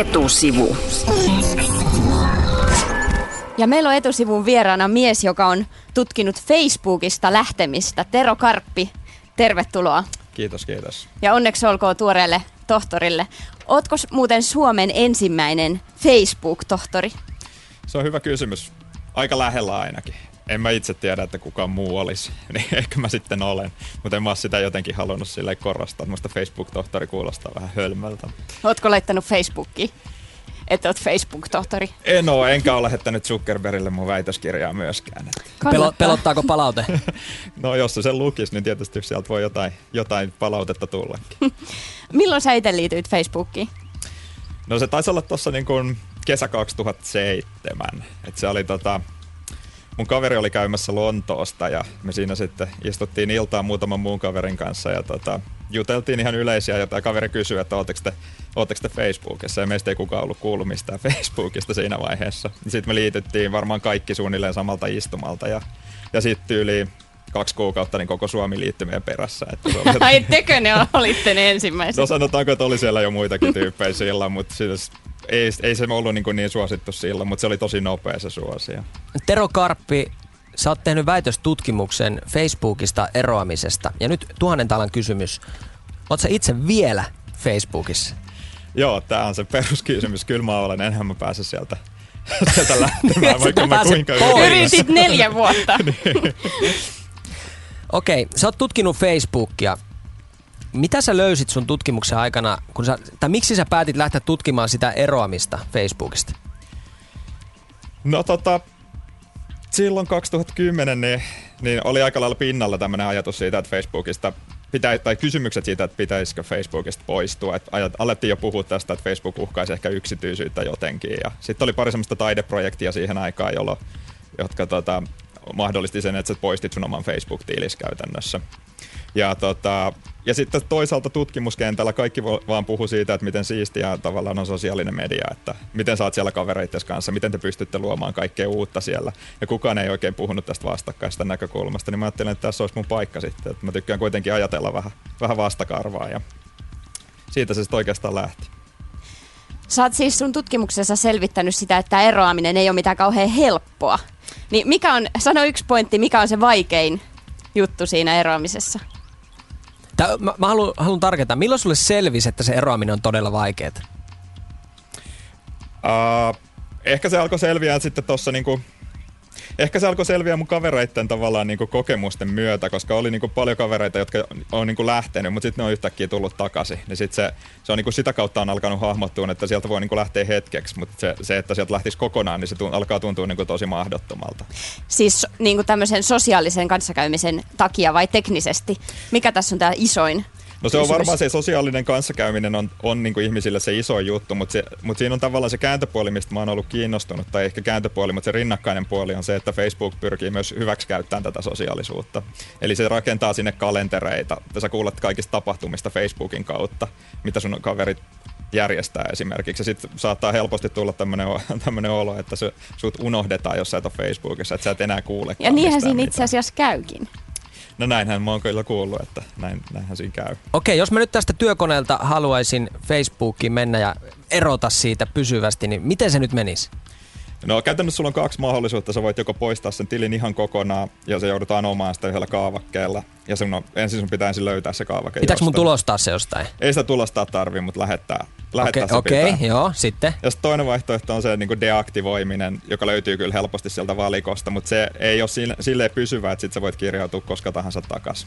Etusivu. Ja meillä on etusivun vieraana mies, joka on tutkinut Facebookista lähtemistä. Tero Karppi, tervetuloa. Kiitos, kiitos. Ja onneksi olkoon tuoreelle tohtorille. Ootko muuten Suomen ensimmäinen Facebook-tohtori? Se on hyvä kysymys. Aika lähellä ainakin. En mä itse tiedä, että kukaan muu olisi, niin ehkä mä sitten olen. Mutta en mä sitä jotenkin halunnut sille korostaa. Musta Facebook-tohtori kuulostaa vähän hölmöltä. Ootko laittanut Facebookiin? että oot Facebook-tohtori? En ole, enkä ole lähettänyt Zuckerbergille mun väitöskirjaa myöskään. Pelo, pelottaako palaute? no jos se sen lukisi, niin tietysti sieltä voi jotain, jotain palautetta tullakin. Milloin sä itse liityit Facebookiin? No se taisi olla tuossa niin kuin kesä 2007. Et se oli tota, mun kaveri oli käymässä Lontoosta ja me siinä sitten istuttiin iltaan muutaman muun kaverin kanssa ja tota, juteltiin ihan yleisiä ja tämä kaveri kysyi, että ootteko te, ootteko te Facebookissa ja meistä ei kukaan ollut kuullut mistään Facebookista siinä vaiheessa. Sitten me liityttiin varmaan kaikki suunnilleen samalta istumalta ja, ja sitten yli kaksi kuukautta niin koko Suomi liittyi meidän perässä. Että Ai tekö ne olitte ne ensimmäiset? No sanotaanko, että oli siellä jo muitakin tyyppejä silloin, mutta siis ei, ei se ollut niin, niin suosittu silloin, mutta se oli tosi nopea se suosio. Tero Karppi, sä oot tehnyt väitöstutkimuksen Facebookista eroamisesta. Ja nyt tuhannen talan kysymys. Oot sä itse vielä Facebookissa? Joo, tää on se peruskysymys. Kyllä mä olen, enhän mä pääse sieltä sieltä lähtemään, vaikka mä kuinka Yritit neljä vuotta. niin. Okei, okay, sä oot tutkinut Facebookia. Mitä sä löysit sun tutkimuksen aikana, kun sä, tai miksi sä päätit lähteä tutkimaan sitä eroamista Facebookista? No tota, silloin 2010 niin, niin oli aika lailla pinnalla tämmöinen ajatus siitä, että Facebookista pitää, tai kysymykset siitä, että pitäisikö Facebookista poistua. Et alettiin jo puhua tästä, että Facebook uhkaisi ehkä yksityisyyttä jotenkin. Ja sitten oli pari semmoista taideprojektia siihen aikaan, jolloin, jotka tota, mahdollisti sen, että sä poistit sun oman Facebook-tiilis käytännössä. Ja, tota, ja sitten toisaalta tutkimuskentällä kaikki vaan puhu siitä, että miten siistiä tavallaan on sosiaalinen media, että miten saat siellä kavereiden kanssa, miten te pystytte luomaan kaikkea uutta siellä. Ja kukaan ei oikein puhunut tästä vastakkaista näkökulmasta, niin mä ajattelin, että tässä olisi mun paikka sitten. Että mä tykkään kuitenkin ajatella vähän, vähän vastakarvaa ja siitä se sitten oikeastaan lähti. Sä oot siis sun tutkimuksessa selvittänyt sitä, että eroaminen ei ole mitään kauhean helppoa. Niin mikä on, sano yksi pointti, mikä on se vaikein juttu siinä eroamisessa? Tää, mä, mä haluan, haluan tarkentaa, milloin sulle selvisi, että se eroaminen on todella vaikeaa? Uh, ehkä se alkoi selviää sitten tuossa niinku ehkä se alkoi selviä mun kavereiden tavallaan niin kuin kokemusten myötä, koska oli niin kuin paljon kavereita, jotka on niin kuin lähtenyt, mutta sitten ne on yhtäkkiä tullut takaisin. Niin sit se, se on niin kuin sitä kautta on alkanut hahmottua, että sieltä voi niin kuin lähteä hetkeksi, mutta se, se, että sieltä lähtisi kokonaan, niin se tunt, alkaa tuntua niin kuin tosi mahdottomalta. Siis niin kuin tämmöisen sosiaalisen kanssakäymisen takia vai teknisesti? Mikä tässä on tämä isoin No se on varmaan se sosiaalinen kanssakäyminen on, on niin kuin ihmisille se iso juttu, mutta, se, mutta siinä on tavallaan se kääntöpuoli, mistä mä oon ollut kiinnostunut, tai ehkä kääntöpuoli, mutta se rinnakkainen puoli on se, että Facebook pyrkii myös hyväksikäyttämään tätä sosiaalisuutta. Eli se rakentaa sinne kalentereita. Sä kuulet kaikista tapahtumista Facebookin kautta, mitä sun kaverit järjestää esimerkiksi. Sitten saattaa helposti tulla tämmöinen olo, että se, sut unohdetaan, jos sä et ole Facebookissa, että sä et enää kuule. Ja niinhän siinä itse asiassa käykin. No näinhän mä oon kyllä kuullut, että näin, näinhän siinä käy. Okei, jos mä nyt tästä työkoneelta haluaisin Facebookiin mennä ja erota siitä pysyvästi, niin miten se nyt menisi? No käytännössä sulla on kaksi mahdollisuutta. Sä voit joko poistaa sen tilin ihan kokonaan ja se joudutaan anomaan sitä yhdellä kaavakkeella. Ja sun on, ensin sun pitää ensin löytää se kaavake Pitääkö mun tulostaa se jostain? Ei sitä tulostaa tarvii, mutta lähettää, lähettää Okei, okay, okay, joo, sitten. Ja sitten toinen vaihtoehto on se niin kuin deaktivoiminen, joka löytyy kyllä helposti sieltä valikosta, mutta se ei ole sille, silleen pysyvä, että sit sä voit kirjautua koska tahansa takas.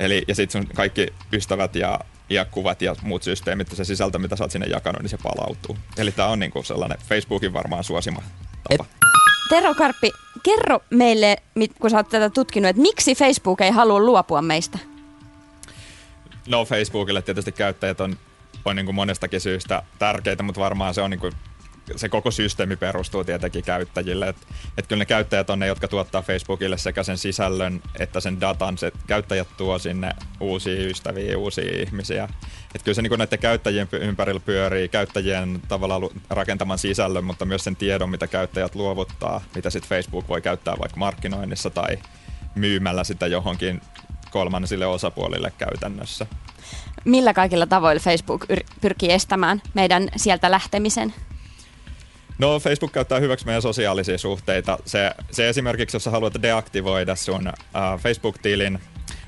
Eli, ja sitten sun kaikki ystävät ja, ja kuvat ja muut systeemit, se sisältö, mitä sä oot sinne jakanut, niin se palautuu. Eli tämä on niinku sellainen Facebookin varmaan suosima tapa. Et. Tero Karppi, kerro meille, kun sä oot tätä tutkinut, että miksi Facebook ei halua luopua meistä? No Facebookille tietysti käyttäjät on, on niin kuin monestakin syystä tärkeitä, mutta varmaan se on niin kuin se koko systeemi perustuu tietenkin käyttäjille. Että et kyllä ne käyttäjät on ne, jotka tuottaa Facebookille sekä sen sisällön että sen datan. Se käyttäjät tuo sinne uusia ystäviä, uusia ihmisiä. Että kyllä se niin näiden käyttäjien ympärillä pyörii, käyttäjien tavallaan rakentaman sisällön, mutta myös sen tiedon, mitä käyttäjät luovuttaa, mitä sitten Facebook voi käyttää vaikka markkinoinnissa tai myymällä sitä johonkin kolmannesille osapuolille käytännössä. Millä kaikilla tavoilla Facebook pyrkii estämään meidän sieltä lähtemisen? No Facebook käyttää hyväksi meidän sosiaalisia suhteita. Se, se esimerkiksi, jos sä haluat deaktivoida sun uh, Facebook-tilin,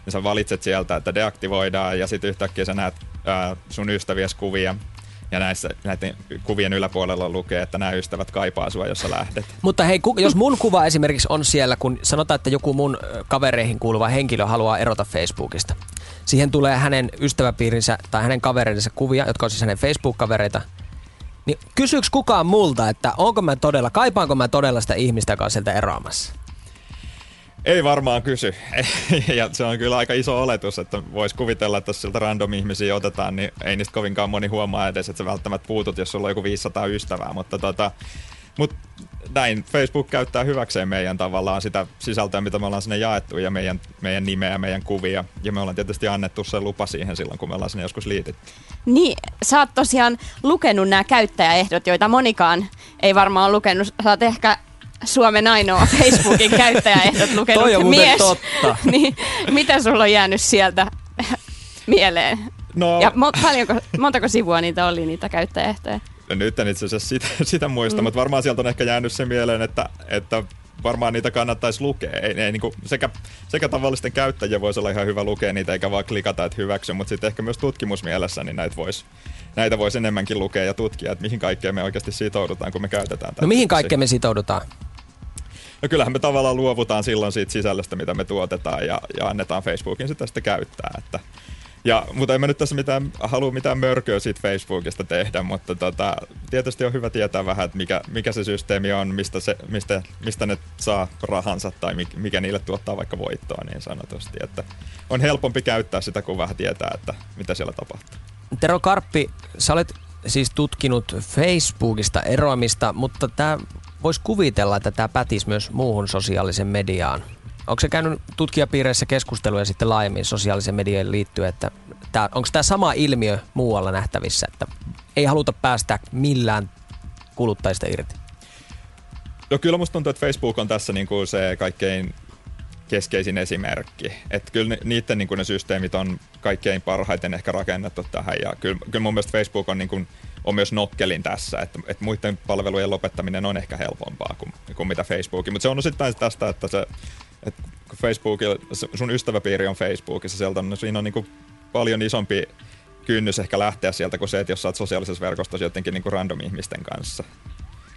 niin sä valitset sieltä, että deaktivoidaan ja sitten yhtäkkiä sä näet uh, sun ystävies kuvia ja näissä, näiden kuvien yläpuolella lukee, että nämä ystävät kaipaa sua, jos sä lähdet. Mutta hei, jos mun kuva esimerkiksi on siellä, kun sanotaan, että joku mun kavereihin kuuluva henkilö haluaa erota Facebookista. Siihen tulee hänen ystäväpiirinsä tai hänen kavereidensa kuvia, jotka on siis hänen Facebook-kavereita. Niin kysyykö kukaan multa, että onko mä todella, kaipaanko mä todella sitä ihmistä, joka on sieltä eroamassa? Ei varmaan kysy. ja se on kyllä aika iso oletus, että voisi kuvitella, että jos siltä random ihmisiä otetaan, niin ei niistä kovinkaan moni huomaa edes, että sä välttämättä puutut, jos sulla on joku 500 ystävää. Mutta tota, mut näin Facebook käyttää hyväkseen meidän tavallaan sitä sisältöä, mitä me ollaan sinne jaettu ja meidän, meidän nimeä, meidän kuvia. Ja me ollaan tietysti annettu se lupa siihen silloin, kun me ollaan sinne joskus liitetty. Niin, sä oot tosiaan lukenut nämä käyttäjäehdot, joita monikaan ei varmaan ole lukenut. Sä oot ehkä Suomen ainoa Facebookin käyttäjäehdot lukenut Toi on mies. totta. niin, mitä sulla on jäänyt sieltä mieleen? No, ja mo- paljonko, montako sivua niitä oli, niitä käyttäjäehtoja? Nyt en itse asiassa sitä, sitä muista, mm. mutta varmaan sieltä on ehkä jäänyt se mieleen, että, että varmaan niitä kannattaisi lukea. Ei, ei, niin kuin sekä, sekä tavallisten käyttäjien voisi olla ihan hyvä lukea niitä, eikä vaan klikata, että hyväksy, mutta sitten ehkä myös tutkimusmielessä niin näitä voisi näitä voisi enemmänkin lukea ja tutkia, että mihin kaikkeen me oikeasti sitoudutaan, kun me käytetään No mihin kaikkeen me sitoudutaan? No kyllähän me tavallaan luovutaan silloin siitä sisällöstä, mitä me tuotetaan ja, ja annetaan Facebookin sitä sitten käyttää. Että, ja, mutta en mä nyt tässä mitään, halua mitään mörköä siitä Facebookista tehdä, mutta tota, tietysti on hyvä tietää vähän, että mikä, mikä se systeemi on, mistä, se, mistä, mistä ne saa rahansa tai mikä niille tuottaa vaikka voittoa niin sanotusti. Että on helpompi käyttää sitä, kun vähän tietää, että mitä siellä tapahtuu. Tero Karppi, sä olet siis tutkinut Facebookista eroamista, mutta tämä voisi kuvitella, että tämä pätisi myös muuhun sosiaalisen mediaan. Onko se käynyt tutkijapiireissä keskusteluja sitten laajemmin sosiaalisen median liittyen, että onko tämä sama ilmiö muualla nähtävissä, että ei haluta päästä millään kuluttajista irti? No kyllä musta tuntuu, että Facebook on tässä niinku se kaikkein keskeisin esimerkki. Että kyllä niiden niin ne systeemit on kaikkein parhaiten ehkä rakennettu tähän. Ja kyllä, kyllä mun mielestä Facebook on, niin kuin, on myös nokkelin tässä, että, että muiden palvelujen lopettaminen on ehkä helpompaa kuin, kuin mitä Facebookin. Mutta se on osittain tästä, että, se, että Facebook, sun ystäväpiiri on Facebookissa, sieltä on, siinä on niin kuin paljon isompi kynnys ehkä lähteä sieltä kuin se, että jos sä oot sosiaalisessa verkostossa jotenkin niin kuin random ihmisten kanssa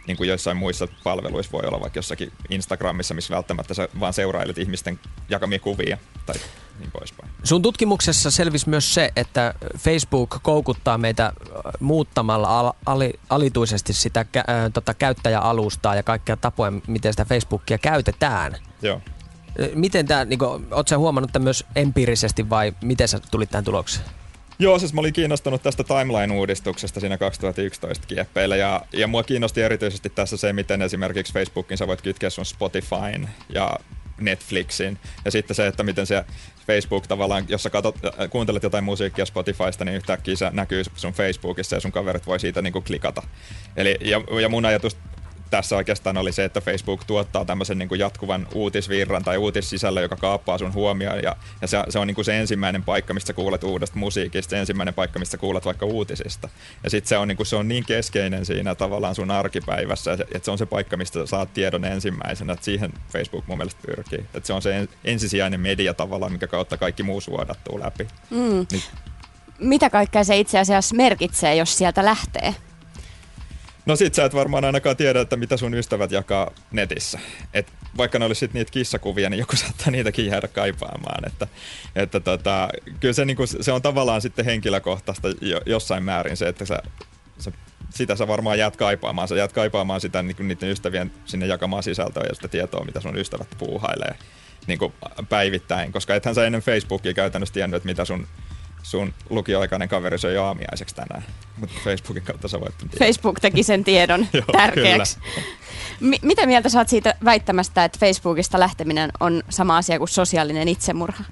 niin kuin joissain muissa palveluissa voi olla vaikka jossakin Instagramissa, missä välttämättä sä vaan seurailet ihmisten jakamia kuvia tai niin poispäin. Sun tutkimuksessa selvisi myös se, että Facebook koukuttaa meitä muuttamalla al- ali- alituisesti sitä kä- äh, tota, käyttäjäalustaa ja kaikkia tapoja, miten sitä Facebookia käytetään. Joo. Miten tämä, niin ootko huomannut tämän myös empiirisesti vai miten sä tulit tähän tulokseen? Joo, siis mä olin kiinnostunut tästä timeline-uudistuksesta siinä 2011 kieppeillä ja, ja mua kiinnosti erityisesti tässä se, miten esimerkiksi Facebookin sä voit kytkeä sun Spotifyn ja Netflixin. Ja sitten se, että miten se Facebook tavallaan, jos sä katot, äh, kuuntelet jotain musiikkia Spotifysta, niin yhtäkkiä se näkyy sun Facebookissa ja sun kaverit voi siitä niinku klikata. Eli, ja, ja mun ajatus tässä oikeastaan oli se, että Facebook tuottaa tämmöisen niin kuin jatkuvan uutisvirran tai uutissisällön, joka kaappaa sun huomioon. Ja, ja se, se on niin kuin se ensimmäinen paikka, mistä kuulet uudesta musiikista, se ensimmäinen paikka, mistä kuulet vaikka uutisista. Ja sitten se, on, niin kuin, se on niin keskeinen siinä tavallaan sun arkipäivässä, että se on se paikka, mistä saat tiedon ensimmäisenä. Että siihen Facebook mun mielestä pyrkii. Että se on se ensisijainen media tavallaan, mikä kautta kaikki muu suodattuu läpi. Mm. Niin. Mitä kaikkea se itse asiassa merkitsee, jos sieltä lähtee? No sit sä et varmaan ainakaan tiedä, että mitä sun ystävät jakaa netissä. Et vaikka ne olisi niitä kissakuvia, niin joku saattaa niitäkin jäädä kaipaamaan. Että, että tota, kyllä se, niinku, se on tavallaan sitten henkilökohtaista jo, jossain määrin se, että sä, sä sitä sä varmaan jäät kaipaamaan. Sä jäät kaipaamaan sitä niin niiden ystävien sinne jakamaa sisältöä ja sitä tietoa, mitä sun ystävät puuhailee niin kuin päivittäin. Koska ethän sä ennen Facebookia käytännössä tiennyt, että mitä sun sun lukioaikainen kaveri söi aamiaiseksi tänään. Mutta Facebookin kautta sä voit. Facebook teki sen tiedon tärkeäksi. M- mitä mieltä saat siitä väittämästä, että Facebookista lähteminen on sama asia kuin sosiaalinen itsemurha?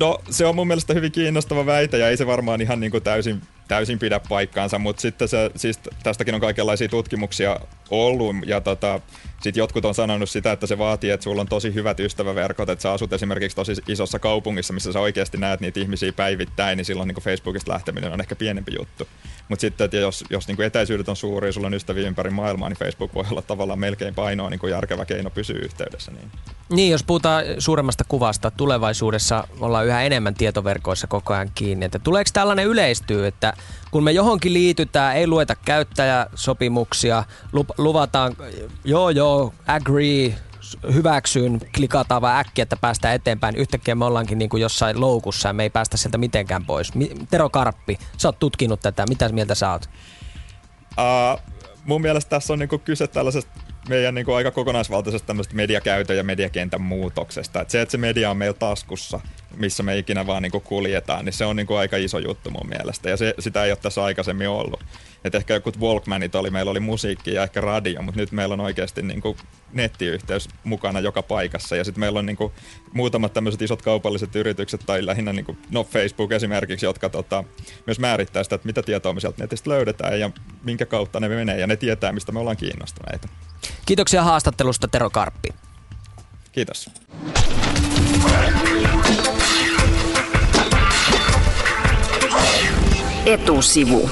No se on mun mielestä hyvin kiinnostava väite ja ei se varmaan ihan niin kuin täysin, täysin pidä paikkaansa, mutta sitten se, siis tästäkin on kaikenlaisia tutkimuksia ollut. Ja tota, sitten jotkut on sanonut sitä, että se vaatii, että sulla on tosi hyvät ystäväverkot, että sä asut esimerkiksi tosi isossa kaupungissa, missä sä oikeasti näet niitä ihmisiä päivittäin, niin silloin niin Facebookista lähteminen on ehkä pienempi juttu. Mutta sitten, että jos, jos niin etäisyydet on suuria, sulla on ystäviä ympäri maailmaa, niin Facebook voi olla tavallaan melkein painoa niin järkevä keino pysyä yhteydessä. Niin. niin, jos puhutaan suuremmasta kuvasta, tulevaisuudessa ollaan yhä enemmän tietoverkoissa koko ajan kiinni. Että tuleeko tällainen yleistyy, että kun me johonkin liitytään, ei lueta käyttäjäsopimuksia, luvataan, joo joo, agree, hyväksyn, klikataan vaan äkkiä, että päästään eteenpäin. Yhtäkkiä me ollaankin niin kuin jossain loukussa ja me ei päästä sieltä mitenkään pois. Tero Karppi, sä oot tutkinut tätä. Mitä mieltä sä oot? Uh, mun mielestä tässä on niin kyse tällaisesta meidän niin kuin aika kokonaisvaltaisesta tämmöistä mediakäytön ja mediakentän muutoksesta. Et se, että se media on meillä taskussa, missä me ikinä vaan niin kuin kuljetaan, niin se on niin kuin aika iso juttu mun mielestä. Ja se, sitä ei ole tässä aikaisemmin ollut. Et ehkä joku Walkmanit oli, meillä oli musiikki ja ehkä radio, mutta nyt meillä on oikeasti niin kuin nettiyhteys mukana joka paikassa. Ja sitten meillä on niin kuin muutamat tämmöiset isot kaupalliset yritykset, tai lähinnä niin kuin, no Facebook esimerkiksi, jotka tota, myös määrittää sitä, että mitä tietoa me sieltä netistä löydetään ja minkä kautta ne menee. Ja ne tietää, mistä me ollaan kiinnostuneita. Kiitoksia haastattelusta Tero Karppi. Kiitos. Etusivu.